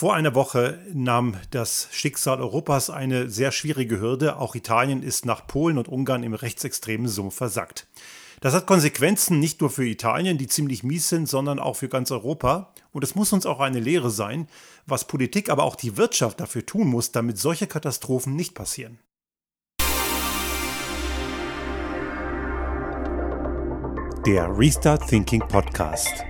Vor einer Woche nahm das Schicksal Europas eine sehr schwierige Hürde. Auch Italien ist nach Polen und Ungarn im rechtsextremen Sumpf versackt. Das hat Konsequenzen nicht nur für Italien, die ziemlich mies sind, sondern auch für ganz Europa. Und es muss uns auch eine Lehre sein, was Politik, aber auch die Wirtschaft dafür tun muss, damit solche Katastrophen nicht passieren. Der Restart Thinking Podcast.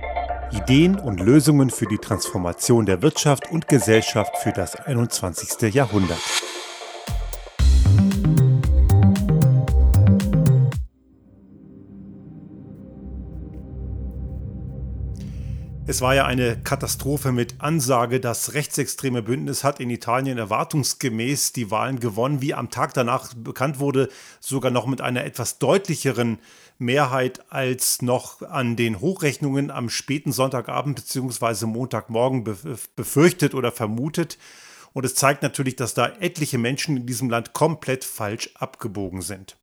Ideen und Lösungen für die Transformation der Wirtschaft und Gesellschaft für das 21. Jahrhundert. Es war ja eine Katastrophe mit Ansage. Das rechtsextreme Bündnis hat in Italien erwartungsgemäß die Wahlen gewonnen, wie am Tag danach bekannt wurde, sogar noch mit einer etwas deutlicheren Mehrheit als noch an den Hochrechnungen am späten Sonntagabend bzw. Montagmorgen befürchtet oder vermutet. Und es zeigt natürlich, dass da etliche Menschen in diesem Land komplett falsch abgebogen sind.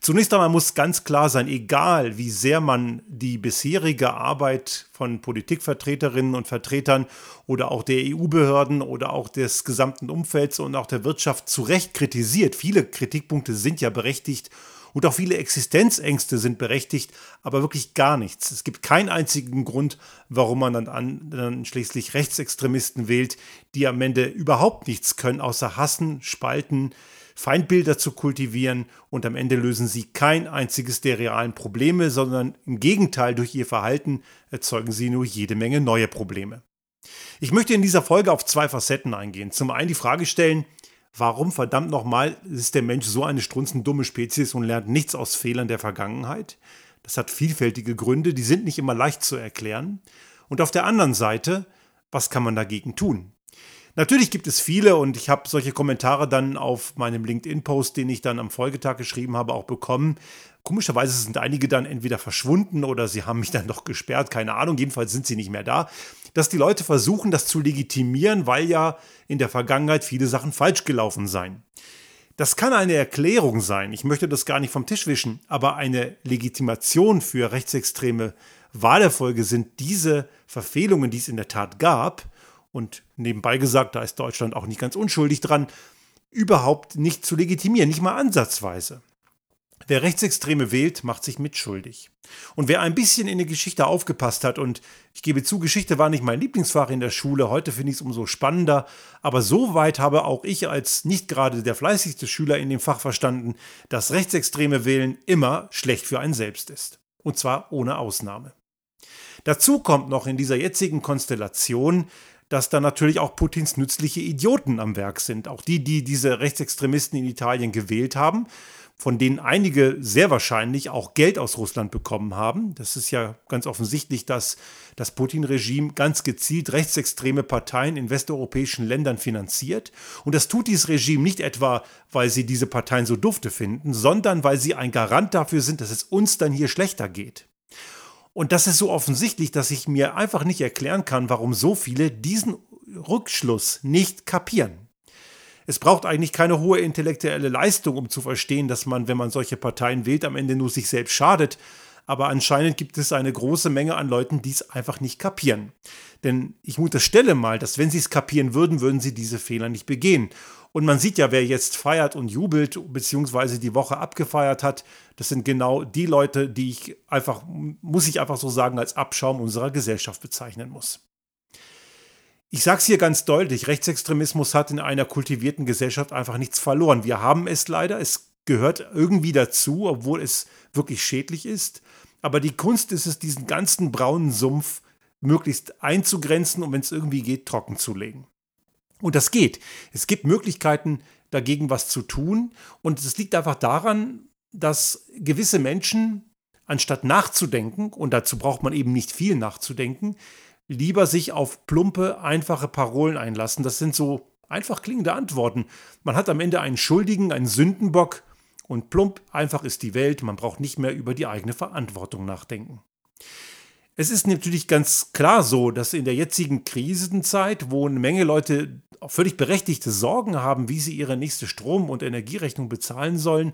Zunächst einmal muss ganz klar sein, egal wie sehr man die bisherige Arbeit von Politikvertreterinnen und Vertretern oder auch der EU-Behörden oder auch des gesamten Umfelds und auch der Wirtschaft zu Recht kritisiert, viele Kritikpunkte sind ja berechtigt und auch viele Existenzängste sind berechtigt, aber wirklich gar nichts. Es gibt keinen einzigen Grund, warum man dann, an, dann schließlich Rechtsextremisten wählt, die am Ende überhaupt nichts können, außer hassen, spalten, Feindbilder zu kultivieren und am Ende lösen sie kein einziges der realen Probleme, sondern im Gegenteil durch ihr Verhalten erzeugen sie nur jede Menge neue Probleme. Ich möchte in dieser Folge auf zwei Facetten eingehen. Zum einen die Frage stellen, Warum verdammt nochmal ist der Mensch so eine strunzendumme Spezies und lernt nichts aus Fehlern der Vergangenheit? Das hat vielfältige Gründe, die sind nicht immer leicht zu erklären. Und auf der anderen Seite, was kann man dagegen tun? Natürlich gibt es viele und ich habe solche Kommentare dann auf meinem LinkedIn-Post, den ich dann am Folgetag geschrieben habe, auch bekommen. Komischerweise sind einige dann entweder verschwunden oder sie haben mich dann doch gesperrt, keine Ahnung, jedenfalls sind sie nicht mehr da. Dass die Leute versuchen, das zu legitimieren, weil ja in der Vergangenheit viele Sachen falsch gelaufen seien. Das kann eine Erklärung sein, ich möchte das gar nicht vom Tisch wischen, aber eine Legitimation für rechtsextreme Wahlerfolge sind diese Verfehlungen, die es in der Tat gab, und nebenbei gesagt, da ist Deutschland auch nicht ganz unschuldig dran, überhaupt nicht zu legitimieren, nicht mal ansatzweise. Wer Rechtsextreme wählt, macht sich mitschuldig. Und wer ein bisschen in die Geschichte aufgepasst hat, und ich gebe zu, Geschichte war nicht mein Lieblingsfach in der Schule, heute finde ich es umso spannender, aber so weit habe auch ich als nicht gerade der fleißigste Schüler in dem Fach verstanden, dass rechtsextreme Wählen immer schlecht für einen selbst ist. Und zwar ohne Ausnahme. Dazu kommt noch in dieser jetzigen Konstellation, dass da natürlich auch Putins nützliche Idioten am Werk sind. Auch die, die diese Rechtsextremisten in Italien gewählt haben von denen einige sehr wahrscheinlich auch Geld aus Russland bekommen haben. Das ist ja ganz offensichtlich, dass das Putin-Regime ganz gezielt rechtsextreme Parteien in westeuropäischen Ländern finanziert. Und das tut dieses Regime nicht etwa, weil sie diese Parteien so dufte finden, sondern weil sie ein Garant dafür sind, dass es uns dann hier schlechter geht. Und das ist so offensichtlich, dass ich mir einfach nicht erklären kann, warum so viele diesen Rückschluss nicht kapieren es braucht eigentlich keine hohe intellektuelle Leistung, um zu verstehen, dass man, wenn man solche Parteien wählt, am Ende nur sich selbst schadet. Aber anscheinend gibt es eine große Menge an Leuten, die es einfach nicht kapieren. Denn ich unterstelle mal, dass wenn sie es kapieren würden, würden sie diese Fehler nicht begehen. Und man sieht ja, wer jetzt feiert und jubelt, beziehungsweise die Woche abgefeiert hat, das sind genau die Leute, die ich einfach, muss ich einfach so sagen, als Abschaum unserer Gesellschaft bezeichnen muss. Ich sage es hier ganz deutlich, Rechtsextremismus hat in einer kultivierten Gesellschaft einfach nichts verloren. Wir haben es leider, es gehört irgendwie dazu, obwohl es wirklich schädlich ist. Aber die Kunst ist es, diesen ganzen braunen Sumpf möglichst einzugrenzen und wenn es irgendwie geht, trocken zu legen. Und das geht. Es gibt Möglichkeiten, dagegen was zu tun. Und es liegt einfach daran, dass gewisse Menschen, anstatt nachzudenken, und dazu braucht man eben nicht viel nachzudenken, lieber sich auf plumpe, einfache Parolen einlassen. Das sind so einfach klingende Antworten. Man hat am Ende einen Schuldigen, einen Sündenbock und plump einfach ist die Welt. Man braucht nicht mehr über die eigene Verantwortung nachdenken. Es ist natürlich ganz klar so, dass in der jetzigen Krisenzeit, wo eine Menge Leute völlig berechtigte Sorgen haben, wie sie ihre nächste Strom- und Energierechnung bezahlen sollen,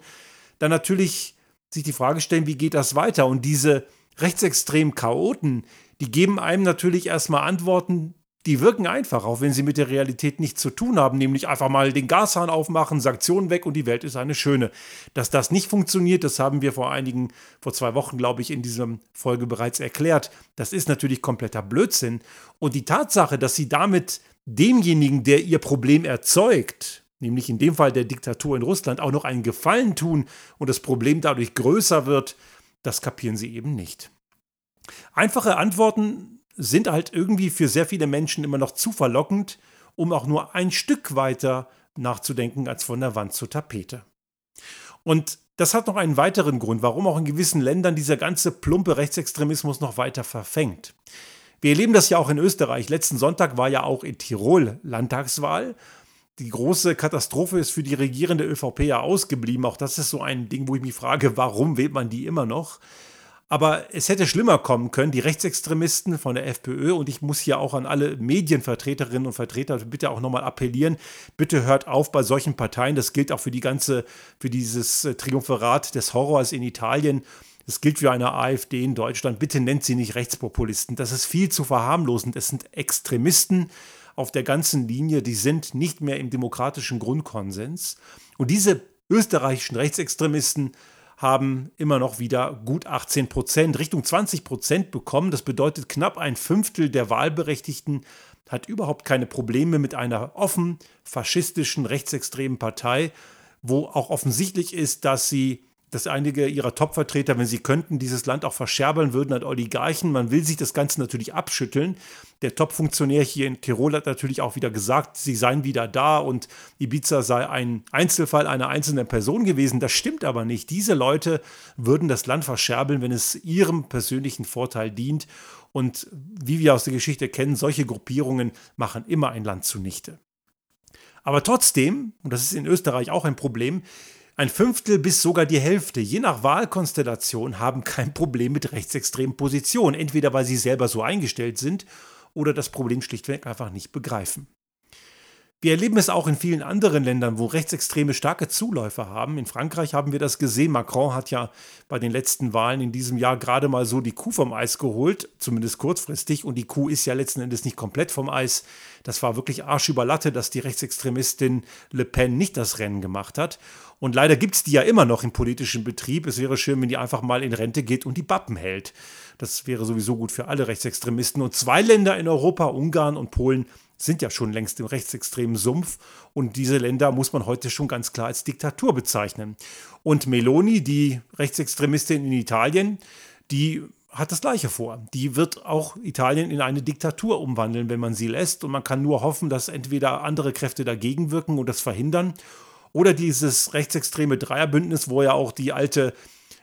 dann natürlich sich die Frage stellen, wie geht das weiter? Und diese rechtsextremen Chaoten, die geben einem natürlich erstmal Antworten, die wirken einfach, auch wenn sie mit der Realität nichts zu tun haben, nämlich einfach mal den Gashahn aufmachen, Sanktionen weg und die Welt ist eine schöne. Dass das nicht funktioniert, das haben wir vor einigen, vor zwei Wochen, glaube ich, in dieser Folge bereits erklärt. Das ist natürlich kompletter Blödsinn. Und die Tatsache, dass sie damit demjenigen, der ihr Problem erzeugt, nämlich in dem Fall der Diktatur in Russland, auch noch einen Gefallen tun und das Problem dadurch größer wird, das kapieren sie eben nicht. Einfache Antworten sind halt irgendwie für sehr viele Menschen immer noch zu verlockend, um auch nur ein Stück weiter nachzudenken als von der Wand zur Tapete. Und das hat noch einen weiteren Grund, warum auch in gewissen Ländern dieser ganze plumpe Rechtsextremismus noch weiter verfängt. Wir erleben das ja auch in Österreich. Letzten Sonntag war ja auch in Tirol Landtagswahl. Die große Katastrophe ist für die regierende ÖVP ja ausgeblieben. Auch das ist so ein Ding, wo ich mich frage, warum wählt man die immer noch? Aber es hätte schlimmer kommen können, die Rechtsextremisten von der FPÖ. Und ich muss hier auch an alle Medienvertreterinnen und Vertreter bitte auch nochmal appellieren. Bitte hört auf bei solchen Parteien. Das gilt auch für die ganze, für dieses äh, Triumphirat des Horrors in Italien. Das gilt für eine AfD in Deutschland. Bitte nennt sie nicht Rechtspopulisten. Das ist viel zu verharmlosend. Es sind Extremisten auf der ganzen Linie. Die sind nicht mehr im demokratischen Grundkonsens. Und diese österreichischen Rechtsextremisten haben immer noch wieder gut 18 Prozent, Richtung 20 Prozent bekommen. Das bedeutet, knapp ein Fünftel der Wahlberechtigten hat überhaupt keine Probleme mit einer offen faschistischen, rechtsextremen Partei, wo auch offensichtlich ist, dass sie dass einige ihrer Top-Vertreter, wenn sie könnten, dieses Land auch verscherbeln würden an Oligarchen. Man will sich das Ganze natürlich abschütteln. Der Top-Funktionär hier in Tirol hat natürlich auch wieder gesagt, sie seien wieder da und Ibiza sei ein Einzelfall einer einzelnen Person gewesen. Das stimmt aber nicht. Diese Leute würden das Land verscherbeln, wenn es ihrem persönlichen Vorteil dient. Und wie wir aus der Geschichte kennen, solche Gruppierungen machen immer ein Land zunichte. Aber trotzdem, und das ist in Österreich auch ein Problem, ein Fünftel bis sogar die Hälfte, je nach Wahlkonstellation, haben kein Problem mit rechtsextremen Positionen, entweder weil sie selber so eingestellt sind oder das Problem schlichtweg einfach nicht begreifen. Wir erleben es auch in vielen anderen Ländern, wo Rechtsextreme starke Zuläufer haben. In Frankreich haben wir das gesehen. Macron hat ja bei den letzten Wahlen in diesem Jahr gerade mal so die Kuh vom Eis geholt, zumindest kurzfristig. Und die Kuh ist ja letzten Endes nicht komplett vom Eis. Das war wirklich Arsch über Latte, dass die Rechtsextremistin Le Pen nicht das Rennen gemacht hat. Und leider gibt es die ja immer noch im politischen Betrieb. Es wäre schön, wenn die einfach mal in Rente geht und die Bappen hält. Das wäre sowieso gut für alle Rechtsextremisten. Und zwei Länder in Europa, Ungarn und Polen, sind ja schon längst im rechtsextremen Sumpf und diese Länder muss man heute schon ganz klar als Diktatur bezeichnen. Und Meloni, die Rechtsextremistin in Italien, die hat das Gleiche vor. Die wird auch Italien in eine Diktatur umwandeln, wenn man sie lässt. Und man kann nur hoffen, dass entweder andere Kräfte dagegen wirken und das verhindern. Oder dieses rechtsextreme Dreierbündnis, wo ja auch die alte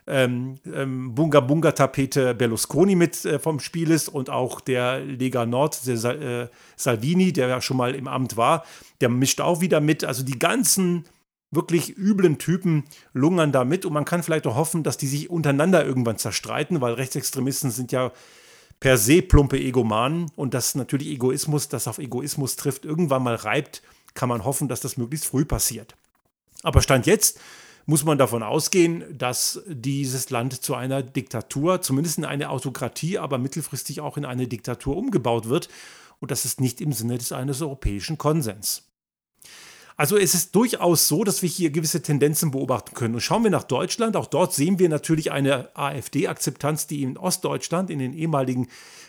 ähm, ähm, Bunga Bunga Tapete Berlusconi mit äh, vom Spiel ist und auch der Lega Nord, der äh, Salvini, der ja schon mal im Amt war, der mischt auch wieder mit. Also die ganzen wirklich üblen Typen lungern da mit und man kann vielleicht auch hoffen, dass die sich untereinander irgendwann zerstreiten, weil Rechtsextremisten sind ja per se plumpe Egomanen und dass natürlich Egoismus, das auf Egoismus trifft, irgendwann mal reibt, kann man hoffen, dass das möglichst früh passiert. Aber Stand jetzt muss man davon ausgehen, dass dieses Land zu einer Diktatur, zumindest in eine Autokratie, aber mittelfristig auch in eine Diktatur umgebaut wird. Und das ist nicht im Sinne des eines europäischen Konsens. Also es ist durchaus so, dass wir hier gewisse Tendenzen beobachten können. Und schauen wir nach Deutschland, auch dort sehen wir natürlich eine AfD-Akzeptanz, die in Ostdeutschland, in den ehemaligen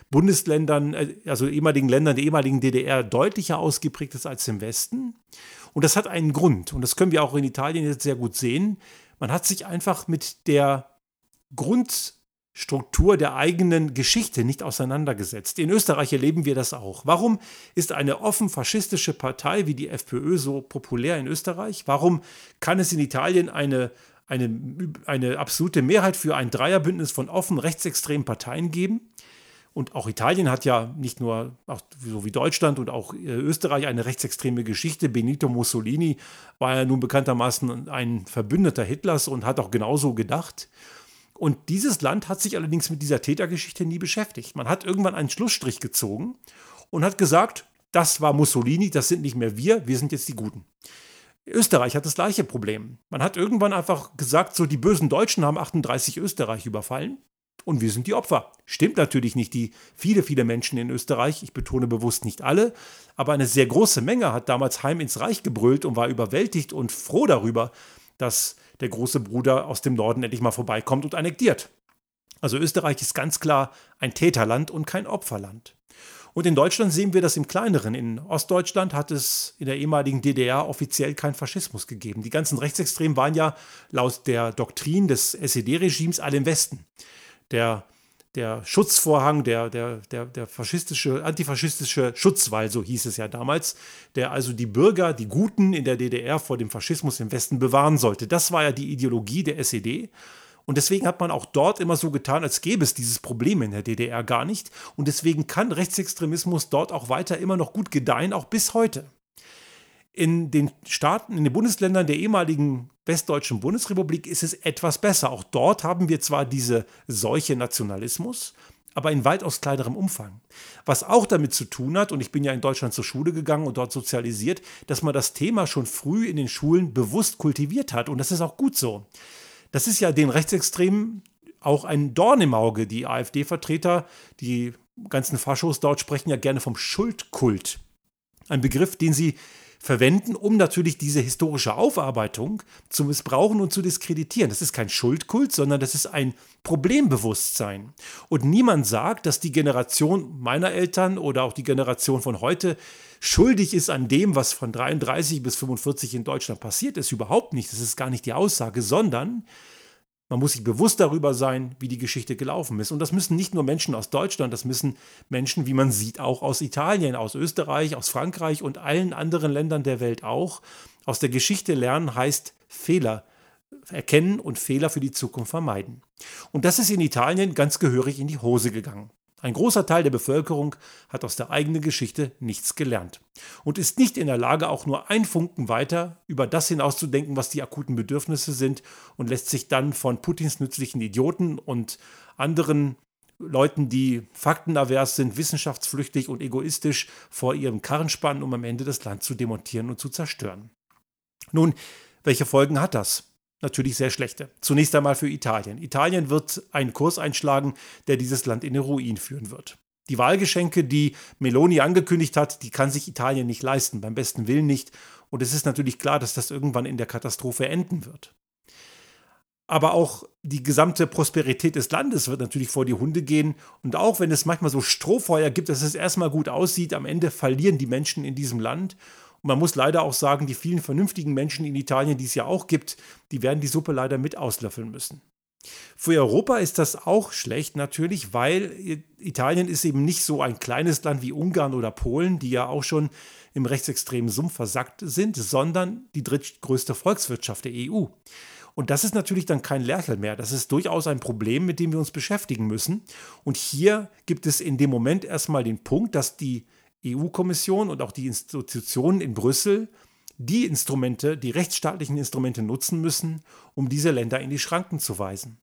Bundesländern, äh, also ehemaligen Ländern der ehemaligen DDR deutlicher ausgeprägt ist als im Westen. Und das hat einen Grund. Und das können wir auch in Italien jetzt sehr gut sehen. Man hat sich einfach mit der Grundstruktur der eigenen Geschichte nicht auseinandergesetzt. In Österreich erleben wir das auch. Warum ist eine offen faschistische Partei wie die FPÖ so populär in Österreich? Warum kann es in Italien eine, eine, eine absolute Mehrheit für ein Dreierbündnis von offen rechtsextremen Parteien geben? Und auch Italien hat ja nicht nur, auch so wie Deutschland und auch äh, Österreich, eine rechtsextreme Geschichte. Benito Mussolini war ja nun bekanntermaßen ein Verbündeter Hitlers und hat auch genauso gedacht. Und dieses Land hat sich allerdings mit dieser Tätergeschichte nie beschäftigt. Man hat irgendwann einen Schlussstrich gezogen und hat gesagt, das war Mussolini, das sind nicht mehr wir, wir sind jetzt die Guten. Österreich hat das gleiche Problem. Man hat irgendwann einfach gesagt, so die bösen Deutschen haben 38 Österreich überfallen Und wir sind die Opfer. Stimmt natürlich nicht. Die viele, viele Menschen in Österreich, ich betone bewusst nicht alle, aber eine sehr große Menge hat damals heim ins Reich gebrüllt und war überwältigt und froh darüber, dass der große Bruder aus dem Norden endlich mal vorbeikommt und annektiert. Also Österreich ist ganz klar ein Täterland und kein Opferland. Und in Deutschland sehen wir das im kleineren. In Ostdeutschland hat es in der ehemaligen DDR offiziell keinen Faschismus gegeben. Die ganzen Rechtsextremen waren ja laut der Doktrin des SED-Regimes alle im Westen. Der, der Schutzvorhang, der, der, der, der faschistische, antifaschistische Schutzwall, so hieß es ja damals, der also die Bürger, die Guten in der DDR vor dem Faschismus im Westen bewahren sollte. Das war ja die Ideologie der SED. Und deswegen hat man auch dort immer so getan, als gäbe es dieses Problem in der DDR gar nicht. Und deswegen kann Rechtsextremismus dort auch weiter immer noch gut gedeihen, auch bis heute. In den Staaten, in den Bundesländern der ehemaligen westdeutschen Bundesrepublik ist es etwas besser. Auch dort haben wir zwar diese Seuche Nationalismus, aber in weitaus kleinerem Umfang. Was auch damit zu tun hat, und ich bin ja in Deutschland zur Schule gegangen und dort sozialisiert, dass man das Thema schon früh in den Schulen bewusst kultiviert hat. Und das ist auch gut so. Das ist ja den Rechtsextremen auch ein Dorn im Auge. Die AfD-Vertreter, die ganzen Faschos dort sprechen ja gerne vom Schuldkult. Ein Begriff, den sie verwenden, um natürlich diese historische Aufarbeitung zu missbrauchen und zu diskreditieren. Das ist kein Schuldkult, sondern das ist ein Problembewusstsein. Und niemand sagt, dass die Generation meiner Eltern oder auch die Generation von heute schuldig ist an dem, was von 33 bis 45 in Deutschland passiert ist. Überhaupt nicht. Das ist gar nicht die Aussage, sondern man muss sich bewusst darüber sein, wie die Geschichte gelaufen ist. Und das müssen nicht nur Menschen aus Deutschland, das müssen Menschen, wie man sieht, auch aus Italien, aus Österreich, aus Frankreich und allen anderen Ländern der Welt auch. Aus der Geschichte lernen heißt Fehler erkennen und Fehler für die Zukunft vermeiden. Und das ist in Italien ganz gehörig in die Hose gegangen. Ein großer Teil der Bevölkerung hat aus der eigenen Geschichte nichts gelernt und ist nicht in der Lage, auch nur ein Funken weiter über das hinauszudenken, was die akuten Bedürfnisse sind und lässt sich dann von Putins nützlichen Idioten und anderen Leuten, die faktenavers sind, wissenschaftsflüchtig und egoistisch vor ihrem Karren spannen, um am Ende das Land zu demontieren und zu zerstören. Nun, welche Folgen hat das? Natürlich sehr schlechte. Zunächst einmal für Italien. Italien wird einen Kurs einschlagen, der dieses Land in den Ruin führen wird. Die Wahlgeschenke, die Meloni angekündigt hat, die kann sich Italien nicht leisten, beim besten Willen nicht. Und es ist natürlich klar, dass das irgendwann in der Katastrophe enden wird. Aber auch die gesamte Prosperität des Landes wird natürlich vor die Hunde gehen. Und auch wenn es manchmal so Strohfeuer gibt, dass es erstmal gut aussieht, am Ende verlieren die Menschen in diesem Land. Und man muss leider auch sagen, die vielen vernünftigen Menschen in Italien, die es ja auch gibt, die werden die Suppe leider mit auslöffeln müssen. Für Europa ist das auch schlecht natürlich, weil Italien ist eben nicht so ein kleines Land wie Ungarn oder Polen, die ja auch schon im rechtsextremen Sumpf versackt sind, sondern die drittgrößte Volkswirtschaft der EU. Und das ist natürlich dann kein Lerchel mehr. Das ist durchaus ein Problem, mit dem wir uns beschäftigen müssen. Und hier gibt es in dem Moment erstmal den Punkt, dass die EU-Kommission und auch die Institutionen in Brüssel die Instrumente, die rechtsstaatlichen Instrumente nutzen müssen, um diese Länder in die Schranken zu weisen.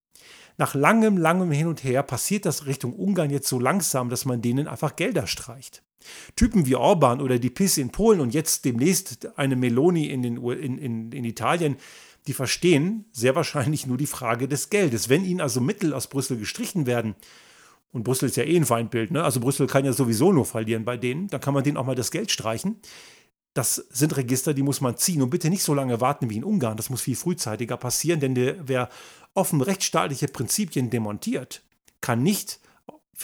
Nach langem, langem Hin und Her passiert das Richtung Ungarn jetzt so langsam, dass man denen einfach Gelder streicht. Typen wie Orban oder die PIS in Polen und jetzt demnächst eine Meloni in, den, in, in, in Italien, die verstehen sehr wahrscheinlich nur die Frage des Geldes. Wenn ihnen also Mittel aus Brüssel gestrichen werden, und Brüssel ist ja eh ein Feindbild, ne? Also Brüssel kann ja sowieso nur verlieren bei denen. Dann kann man denen auch mal das Geld streichen. Das sind Register, die muss man ziehen. Und bitte nicht so lange warten wie in Ungarn. Das muss viel frühzeitiger passieren, denn der, wer offen rechtsstaatliche Prinzipien demontiert, kann nicht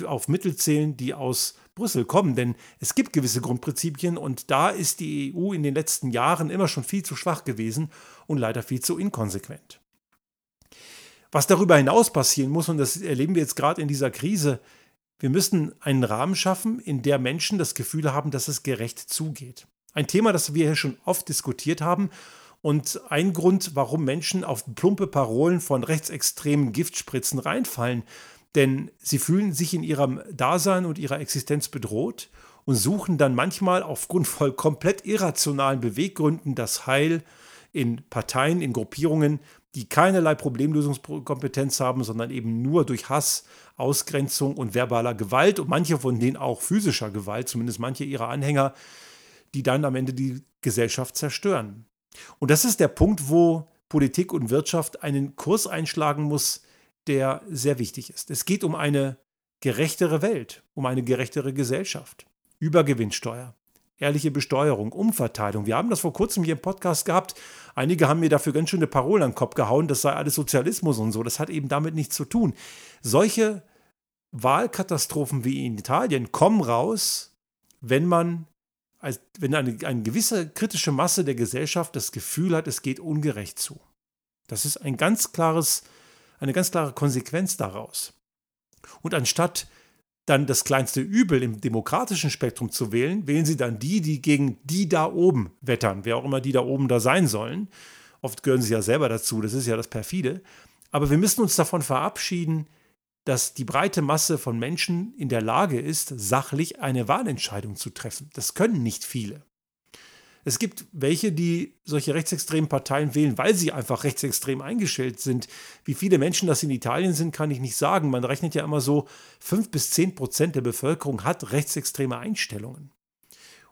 auf Mittel zählen, die aus Brüssel kommen. Denn es gibt gewisse Grundprinzipien und da ist die EU in den letzten Jahren immer schon viel zu schwach gewesen und leider viel zu inkonsequent. Was darüber hinaus passieren muss, und das erleben wir jetzt gerade in dieser Krise, wir müssen einen Rahmen schaffen, in der Menschen das Gefühl haben, dass es gerecht zugeht. Ein Thema, das wir hier schon oft diskutiert haben und ein Grund, warum Menschen auf plumpe Parolen von rechtsextremen Giftspritzen reinfallen. Denn sie fühlen sich in ihrem Dasein und ihrer Existenz bedroht und suchen dann manchmal aufgrund von komplett irrationalen Beweggründen das Heil in Parteien, in Gruppierungen, die keinerlei Problemlösungskompetenz haben, sondern eben nur durch Hass, Ausgrenzung und verbaler Gewalt und manche von denen auch physischer Gewalt, zumindest manche ihrer Anhänger, die dann am Ende die Gesellschaft zerstören. Und das ist der Punkt, wo Politik und Wirtschaft einen Kurs einschlagen muss, der sehr wichtig ist. Es geht um eine gerechtere Welt, um eine gerechtere Gesellschaft. Übergewinnsteuer, ehrliche Besteuerung, Umverteilung. Wir haben das vor kurzem hier im Podcast gehabt. Einige haben mir dafür ganz schöne Parolen an den Kopf gehauen, das sei alles Sozialismus und so. Das hat eben damit nichts zu tun. Solche Wahlkatastrophen wie in Italien kommen raus, wenn man, wenn eine, eine gewisse kritische Masse der Gesellschaft das Gefühl hat, es geht ungerecht zu. Das ist ein ganz klares, eine ganz klare Konsequenz daraus. Und anstatt dann das kleinste Übel im demokratischen Spektrum zu wählen, wählen sie dann die, die gegen die da oben wettern, wer auch immer die da oben da sein sollen. Oft gehören sie ja selber dazu, das ist ja das perfide. Aber wir müssen uns davon verabschieden, dass die breite Masse von Menschen in der Lage ist, sachlich eine Wahlentscheidung zu treffen. Das können nicht viele. Es gibt welche, die solche rechtsextremen Parteien wählen, weil sie einfach rechtsextrem eingestellt sind. Wie viele Menschen das in Italien sind, kann ich nicht sagen. Man rechnet ja immer so, fünf bis zehn Prozent der Bevölkerung hat rechtsextreme Einstellungen.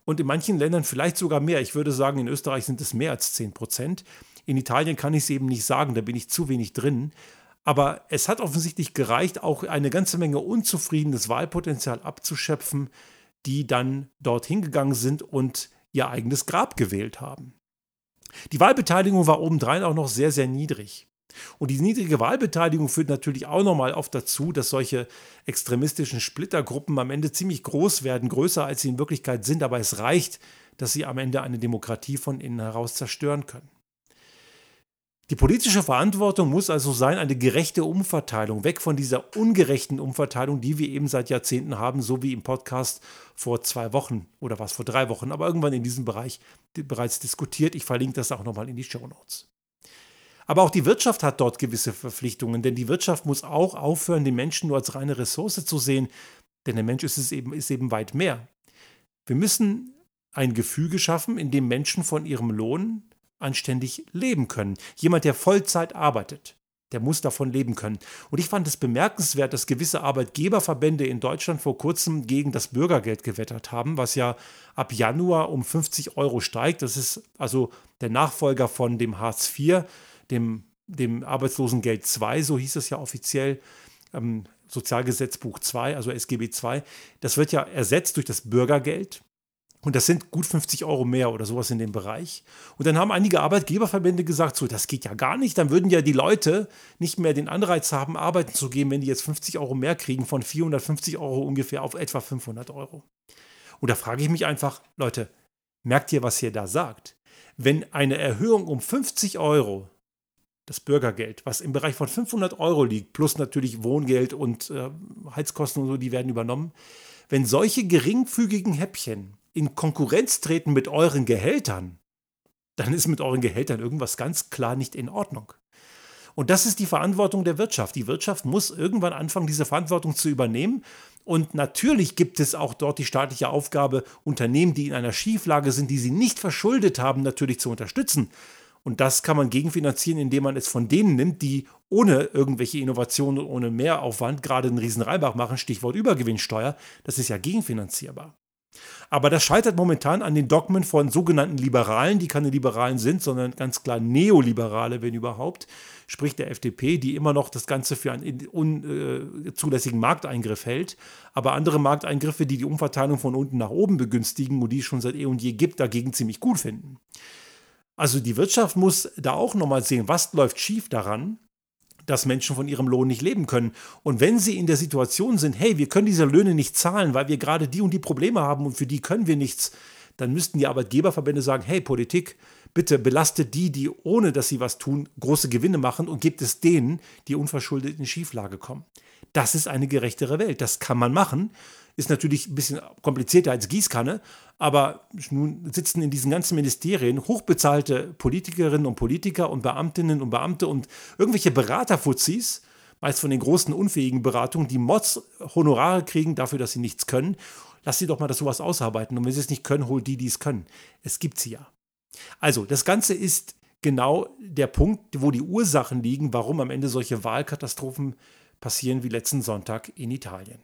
Und in manchen Ländern vielleicht sogar mehr. Ich würde sagen, in Österreich sind es mehr als zehn Prozent. In Italien kann ich es eben nicht sagen, da bin ich zu wenig drin. Aber es hat offensichtlich gereicht, auch eine ganze Menge unzufriedenes Wahlpotenzial abzuschöpfen, die dann dorthin gegangen sind und ihr eigenes Grab gewählt haben. Die Wahlbeteiligung war obendrein auch noch sehr, sehr niedrig. Und die niedrige Wahlbeteiligung führt natürlich auch nochmal oft dazu, dass solche extremistischen Splittergruppen am Ende ziemlich groß werden, größer als sie in Wirklichkeit sind, aber es reicht, dass sie am Ende eine Demokratie von innen heraus zerstören können. Die politische Verantwortung muss also sein, eine gerechte Umverteilung, weg von dieser ungerechten Umverteilung, die wir eben seit Jahrzehnten haben, so wie im Podcast vor zwei Wochen oder was vor drei Wochen, aber irgendwann in diesem Bereich bereits diskutiert. Ich verlinke das auch nochmal in die Show Notes. Aber auch die Wirtschaft hat dort gewisse Verpflichtungen, denn die Wirtschaft muss auch aufhören, den Menschen nur als reine Ressource zu sehen, denn der Mensch ist, es eben, ist eben weit mehr. Wir müssen ein Gefüge schaffen, in dem Menschen von ihrem Lohn anständig leben können. Jemand, der Vollzeit arbeitet, der muss davon leben können. Und ich fand es bemerkenswert, dass gewisse Arbeitgeberverbände in Deutschland vor kurzem gegen das Bürgergeld gewettert haben, was ja ab Januar um 50 Euro steigt. Das ist also der Nachfolger von dem Hartz IV, dem, dem Arbeitslosengeld II, so hieß es ja offiziell. Ähm, Sozialgesetzbuch 2, also SGB II, das wird ja ersetzt durch das Bürgergeld. Und das sind gut 50 Euro mehr oder sowas in dem Bereich. Und dann haben einige Arbeitgeberverbände gesagt, so, das geht ja gar nicht. Dann würden ja die Leute nicht mehr den Anreiz haben, arbeiten zu gehen, wenn die jetzt 50 Euro mehr kriegen, von 450 Euro ungefähr auf etwa 500 Euro. Und da frage ich mich einfach, Leute, merkt ihr, was ihr da sagt? Wenn eine Erhöhung um 50 Euro, das Bürgergeld, was im Bereich von 500 Euro liegt, plus natürlich Wohngeld und äh, Heizkosten und so, die werden übernommen, wenn solche geringfügigen Häppchen in Konkurrenz treten mit euren Gehältern, dann ist mit euren Gehältern irgendwas ganz klar nicht in Ordnung. Und das ist die Verantwortung der Wirtschaft. Die Wirtschaft muss irgendwann anfangen, diese Verantwortung zu übernehmen. Und natürlich gibt es auch dort die staatliche Aufgabe, Unternehmen, die in einer Schieflage sind, die sie nicht verschuldet haben, natürlich zu unterstützen. Und das kann man gegenfinanzieren, indem man es von denen nimmt, die ohne irgendwelche Innovationen und ohne Mehraufwand gerade einen riesen Reibach machen, Stichwort Übergewinnsteuer. Das ist ja gegenfinanzierbar. Aber das scheitert momentan an den Dogmen von sogenannten Liberalen, die keine Liberalen sind, sondern ganz klar Neoliberale, wenn überhaupt, sprich der FDP, die immer noch das Ganze für einen unzulässigen äh, Markteingriff hält. Aber andere Markteingriffe, die die Umverteilung von unten nach oben begünstigen und die es schon seit eh und je gibt, dagegen ziemlich gut finden. Also die Wirtschaft muss da auch nochmal sehen, was läuft schief daran dass Menschen von ihrem Lohn nicht leben können. Und wenn sie in der Situation sind, hey, wir können diese Löhne nicht zahlen, weil wir gerade die und die Probleme haben und für die können wir nichts, dann müssten die Arbeitgeberverbände sagen, hey, Politik, bitte belastet die, die ohne dass sie was tun, große Gewinne machen und gibt es denen, die unverschuldet in Schieflage kommen. Das ist eine gerechtere Welt. Das kann man machen. Ist natürlich ein bisschen komplizierter als Gießkanne, aber nun sitzen in diesen ganzen Ministerien hochbezahlte Politikerinnen und Politiker und Beamtinnen und Beamte und irgendwelche Beraterfuzis, meist von den großen unfähigen Beratungen, die Mods Honorare kriegen dafür, dass sie nichts können. Lass sie doch mal das sowas ausarbeiten. Und wenn sie es nicht können, hol die, die es können. Es gibt sie ja. Also, das Ganze ist genau der Punkt, wo die Ursachen liegen, warum am Ende solche Wahlkatastrophen passieren wie letzten Sonntag in Italien.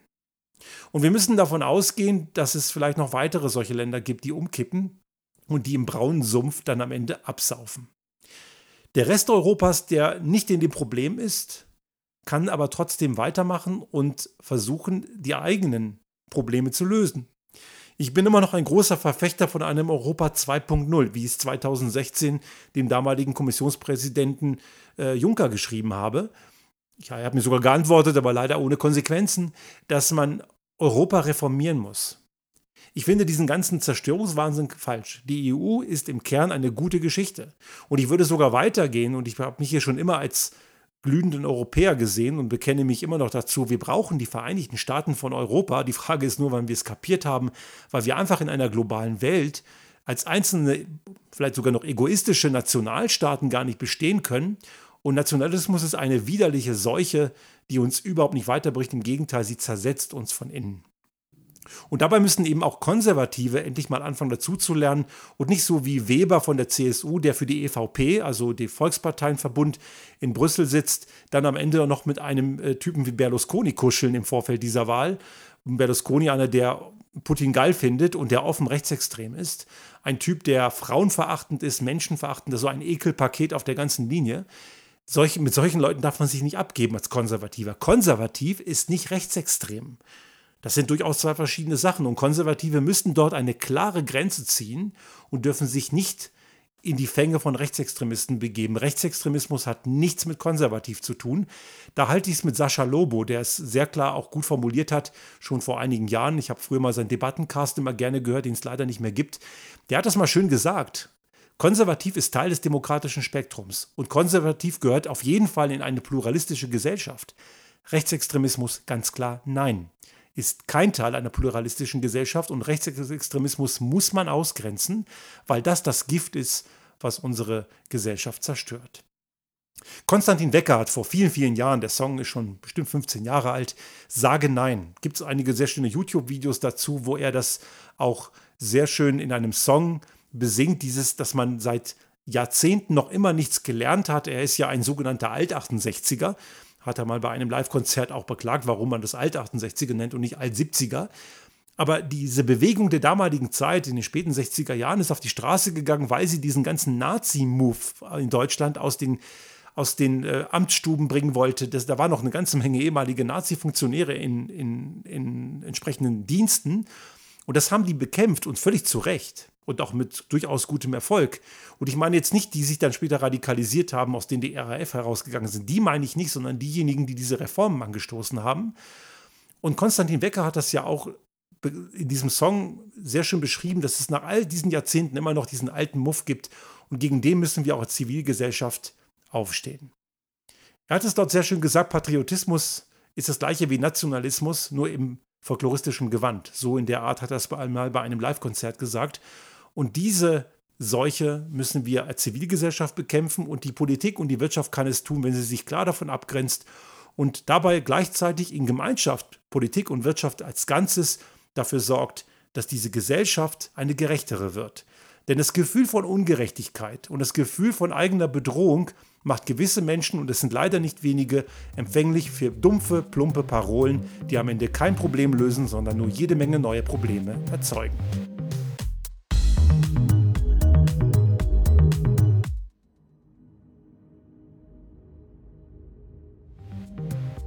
Und wir müssen davon ausgehen, dass es vielleicht noch weitere solche Länder gibt, die umkippen und die im braunen Sumpf dann am Ende absaufen. Der Rest Europas, der nicht in dem Problem ist, kann aber trotzdem weitermachen und versuchen, die eigenen Probleme zu lösen. Ich bin immer noch ein großer Verfechter von einem Europa 2.0, wie ich es 2016 dem damaligen Kommissionspräsidenten äh, Juncker geschrieben habe. Ja, er hat mir sogar geantwortet, aber leider ohne Konsequenzen, dass man Europa reformieren muss. Ich finde diesen ganzen Zerstörungswahnsinn falsch. Die EU ist im Kern eine gute Geschichte. Und ich würde sogar weitergehen, und ich habe mich hier schon immer als glühenden Europäer gesehen und bekenne mich immer noch dazu, wir brauchen die Vereinigten Staaten von Europa. Die Frage ist nur, wann wir es kapiert haben, weil wir einfach in einer globalen Welt als einzelne, vielleicht sogar noch egoistische Nationalstaaten gar nicht bestehen können. Und Nationalismus ist eine widerliche Seuche, die uns überhaupt nicht weiterbricht. Im Gegenteil, sie zersetzt uns von innen. Und dabei müssen eben auch Konservative endlich mal anfangen dazuzulernen und nicht so wie Weber von der CSU, der für die EVP, also den Volksparteienverbund in Brüssel sitzt, dann am Ende noch mit einem äh, Typen wie Berlusconi kuscheln im Vorfeld dieser Wahl. Berlusconi, einer, der Putin geil findet und der offen rechtsextrem ist. Ein Typ, der frauenverachtend ist, menschenverachtend, so ein Ekelpaket auf der ganzen Linie. Solch, mit solchen Leuten darf man sich nicht abgeben als Konservativer. Konservativ ist nicht rechtsextrem. Das sind durchaus zwei verschiedene Sachen und Konservative müssten dort eine klare Grenze ziehen und dürfen sich nicht in die Fänge von Rechtsextremisten begeben. Rechtsextremismus hat nichts mit konservativ zu tun. Da halte ich es mit Sascha Lobo, der es sehr klar auch gut formuliert hat, schon vor einigen Jahren. Ich habe früher mal seinen Debattencast immer gerne gehört, den es leider nicht mehr gibt. Der hat das mal schön gesagt. Konservativ ist Teil des demokratischen Spektrums und konservativ gehört auf jeden Fall in eine pluralistische Gesellschaft. Rechtsextremismus ganz klar nein ist kein Teil einer pluralistischen Gesellschaft und Rechtsextremismus muss man ausgrenzen, weil das das Gift ist, was unsere Gesellschaft zerstört. Konstantin Wecker hat vor vielen, vielen Jahren, der Song ist schon bestimmt 15 Jahre alt, Sage Nein. Gibt es einige sehr schöne YouTube-Videos dazu, wo er das auch sehr schön in einem Song besingt, dieses, dass man seit Jahrzehnten noch immer nichts gelernt hat. Er ist ja ein sogenannter Alt-68er hat er mal bei einem Live-Konzert auch beklagt, warum man das Alt-68er nennt und nicht Alt-70er. Aber diese Bewegung der damaligen Zeit, in den späten 60er Jahren, ist auf die Straße gegangen, weil sie diesen ganzen Nazi-Move in Deutschland aus den, aus den äh, Amtsstuben bringen wollte. Das, da war noch eine ganze Menge ehemalige Nazi-Funktionäre in, in, in entsprechenden Diensten. Und das haben die bekämpft und völlig zu Recht und auch mit durchaus gutem Erfolg. Und ich meine jetzt nicht, die sich dann später radikalisiert haben, aus denen die RAF herausgegangen sind. Die meine ich nicht, sondern diejenigen, die diese Reformen angestoßen haben. Und Konstantin Wecker hat das ja auch in diesem Song sehr schön beschrieben, dass es nach all diesen Jahrzehnten immer noch diesen alten Muff gibt. Und gegen den müssen wir auch als Zivilgesellschaft aufstehen. Er hat es dort sehr schön gesagt, Patriotismus ist das gleiche wie Nationalismus, nur im folkloristischen Gewand. So in der Art hat er es einmal bei einem Live-Konzert gesagt. Und diese Seuche müssen wir als Zivilgesellschaft bekämpfen und die Politik und die Wirtschaft kann es tun, wenn sie sich klar davon abgrenzt und dabei gleichzeitig in Gemeinschaft, Politik und Wirtschaft als Ganzes dafür sorgt, dass diese Gesellschaft eine gerechtere wird. Denn das Gefühl von Ungerechtigkeit und das Gefühl von eigener Bedrohung macht gewisse Menschen, und es sind leider nicht wenige, empfänglich für dumpfe, plumpe Parolen, die am Ende kein Problem lösen, sondern nur jede Menge neue Probleme erzeugen.